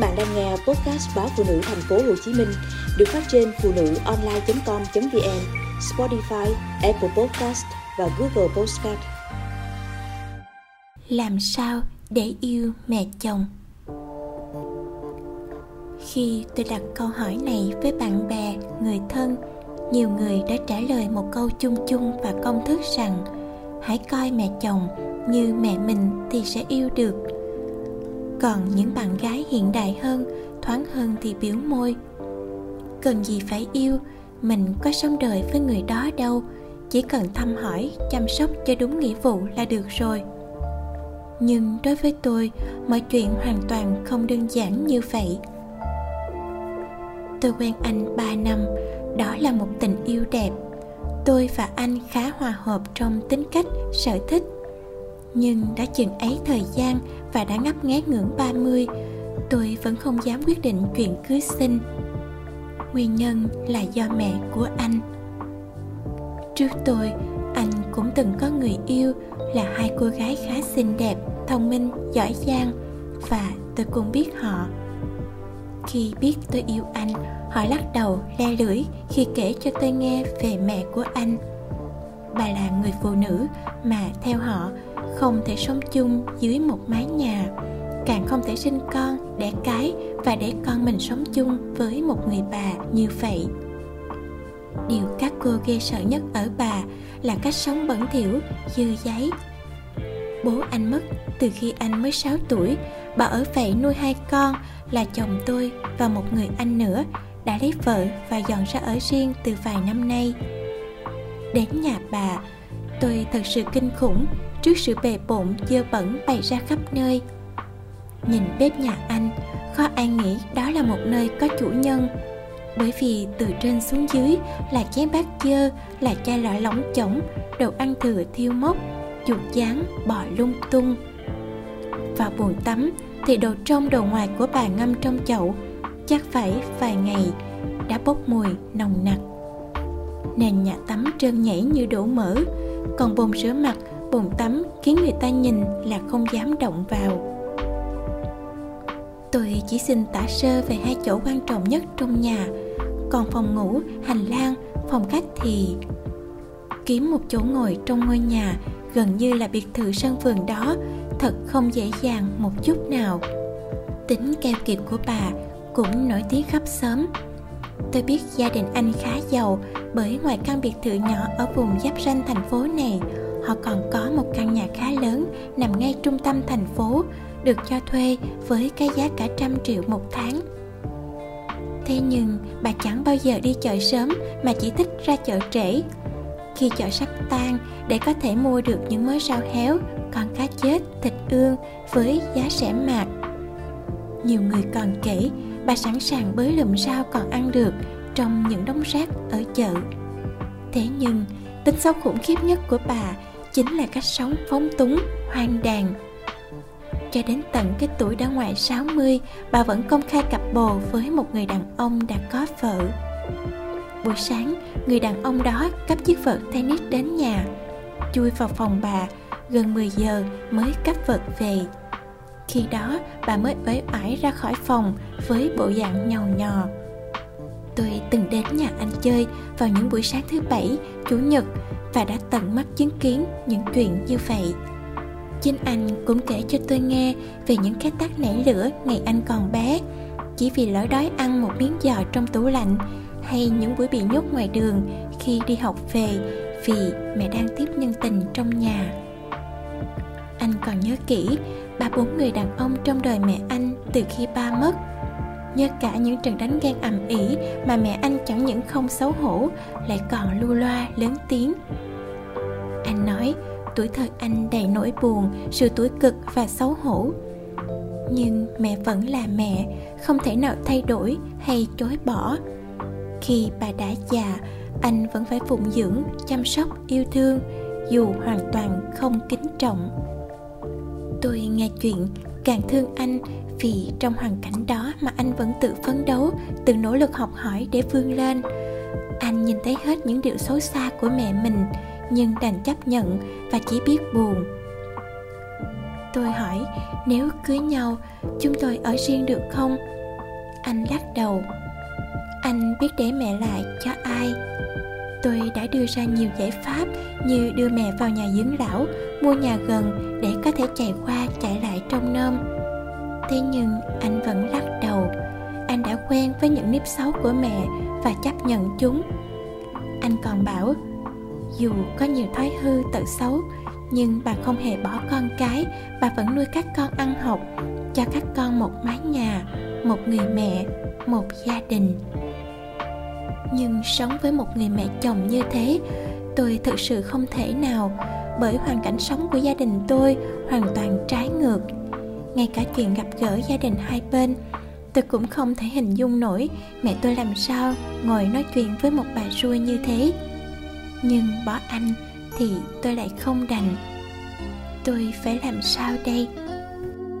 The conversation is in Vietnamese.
bạn đang nghe podcast báo phụ nữ thành phố Hồ Chí Minh được phát trên phụ nữ online.com.vn, Spotify, Apple Podcast và Google Podcast. Làm sao để yêu mẹ chồng? Khi tôi đặt câu hỏi này với bạn bè, người thân, nhiều người đã trả lời một câu chung chung và công thức rằng hãy coi mẹ chồng như mẹ mình thì sẽ yêu được còn những bạn gái hiện đại hơn, thoáng hơn thì biểu môi. Cần gì phải yêu, mình có sống đời với người đó đâu, chỉ cần thăm hỏi, chăm sóc cho đúng nghĩa vụ là được rồi. Nhưng đối với tôi, mọi chuyện hoàn toàn không đơn giản như vậy. Tôi quen anh 3 năm, đó là một tình yêu đẹp. Tôi và anh khá hòa hợp trong tính cách, sở thích nhưng đã chừng ấy thời gian và đã ngấp nghé ngưỡng 30 Tôi vẫn không dám quyết định chuyện cưới sinh. Nguyên nhân là do mẹ của anh. Trước tôi, anh cũng từng có người yêu là hai cô gái khá xinh đẹp, thông minh, giỏi giang Và tôi cũng biết họ. Khi biết tôi yêu anh, họ lắc đầu, le lưỡi khi kể cho tôi nghe về mẹ của anh. Bà là người phụ nữ mà theo họ, không thể sống chung dưới một mái nhà. Càng không thể sinh con, đẻ cái và để con mình sống chung với một người bà như vậy. Điều các cô ghê sợ nhất ở bà là cách sống bẩn thỉu dơ giấy. Bố anh mất từ khi anh mới 6 tuổi. Bà ở vậy nuôi hai con là chồng tôi và một người anh nữa đã lấy vợ và dọn ra ở riêng từ vài năm nay đến nhà bà. Tôi thật sự kinh khủng trước sự bề bộn dơ bẩn bày ra khắp nơi. Nhìn bếp nhà anh, khó ai nghĩ đó là một nơi có chủ nhân. Bởi vì từ trên xuống dưới là chén bát dơ, là chai lọ lỏng chỏng đồ ăn thừa thiêu mốc, chuột chán bò lung tung. Vào bồn tắm thì đồ trong đồ ngoài của bà ngâm trong chậu, chắc phải vài ngày đã bốc mùi nồng nặc nền nhà tắm trơn nhảy như đổ mỡ. Còn bồn rửa mặt, bồn tắm khiến người ta nhìn là không dám động vào. Tôi chỉ xin tả sơ về hai chỗ quan trọng nhất trong nhà. Còn phòng ngủ, hành lang, phòng khách thì kiếm một chỗ ngồi trong ngôi nhà, gần như là biệt thự sân vườn đó. Thật không dễ dàng một chút nào. Tính keo kiệt của bà cũng nổi tiếng khắp xóm tôi biết gia đình anh khá giàu bởi ngoài căn biệt thự nhỏ ở vùng giáp ranh thành phố này, họ còn có một căn nhà khá lớn nằm ngay trung tâm thành phố, được cho thuê với cái giá cả trăm triệu một tháng. Thế nhưng bà chẳng bao giờ đi chợ sớm mà chỉ thích ra chợ trễ. Khi chợ sắp tan, để có thể mua được những mớ rau héo, con cá chết, thịt ương với giá rẻ mạt. Nhiều người còn kể bà sẵn sàng bới lùm rau còn ăn được trong những đống rác ở chợ thế nhưng tính xấu khủng khiếp nhất của bà chính là cách sống phóng túng, hoang đàn. Cho đến tận cái tuổi đã ngoài 60, bà vẫn công khai cặp bồ với một người đàn ông đã có vợ. Buổi sáng, người đàn ông đó cấp chiếc vợt tennis đến nhà, chui vào phòng bà, gần 10 giờ mới cấp vợt về. Khi đó, bà mới uể oải ra khỏi phòng với bộ dạng nhầu nhò. Tôi từng đến nhà anh chơi vào những buổi sáng thứ bảy, chủ nhật và đã tận mắt chứng kiến những chuyện như vậy. Chính anh cũng kể cho tôi nghe về những cái tác nảy lửa ngày anh còn bé. Chỉ vì lỡ đói ăn một miếng giò trong tủ lạnh hay những buổi bị nhốt ngoài đường khi đi học về vì mẹ đang tiếp nhân tình trong nhà. Anh còn nhớ kỹ ba bốn người đàn ông trong đời mẹ anh từ khi ba mất. Nhớ cả những trận đánh ghen ầm ĩ mà mẹ anh chẳng những không xấu hổ, lại còn lưu loa, lớn tiếng. Anh nói, tuổi thơ anh đầy nỗi buồn, sự tuổi cực và xấu hổ. Nhưng mẹ vẫn là mẹ, không thể nào thay đổi hay chối bỏ. Khi bà đã già, anh vẫn phải phụng dưỡng, chăm sóc, yêu thương, dù hoàn toàn không kính trọng tôi nghe chuyện càng thương anh vì trong hoàn cảnh đó mà anh vẫn tự phấn đấu, tự nỗ lực học hỏi để vươn lên. Anh nhìn thấy hết những điều xấu xa của mẹ mình, nhưng đành chấp nhận và chỉ biết buồn. Tôi hỏi, nếu cưới nhau, chúng tôi ở riêng được không? Anh lắc đầu. Anh biết để mẹ lại cho ai? Tôi đã đưa ra nhiều giải pháp như đưa mẹ vào nhà dưỡng lão mua nhà gần để có thể chạy qua chạy lại trong nôm. Thế nhưng anh vẫn lắc đầu. Anh đã quen với những nếp xấu của mẹ và chấp nhận chúng. Anh còn bảo, dù có nhiều thói hư tật xấu, nhưng bà không hề bỏ con cái, bà vẫn nuôi các con ăn học, cho các con một mái nhà, một người mẹ, một gia đình. Nhưng sống với một người mẹ chồng như thế, tôi thực sự không thể nào bởi hoàn cảnh sống của gia đình tôi hoàn toàn trái ngược. Ngay cả chuyện gặp gỡ gia đình hai bên, tôi cũng không thể hình dung nổi mẹ tôi làm sao ngồi nói chuyện với một bà ruồi như thế. Nhưng bỏ anh thì tôi lại không đành. Tôi phải làm sao đây?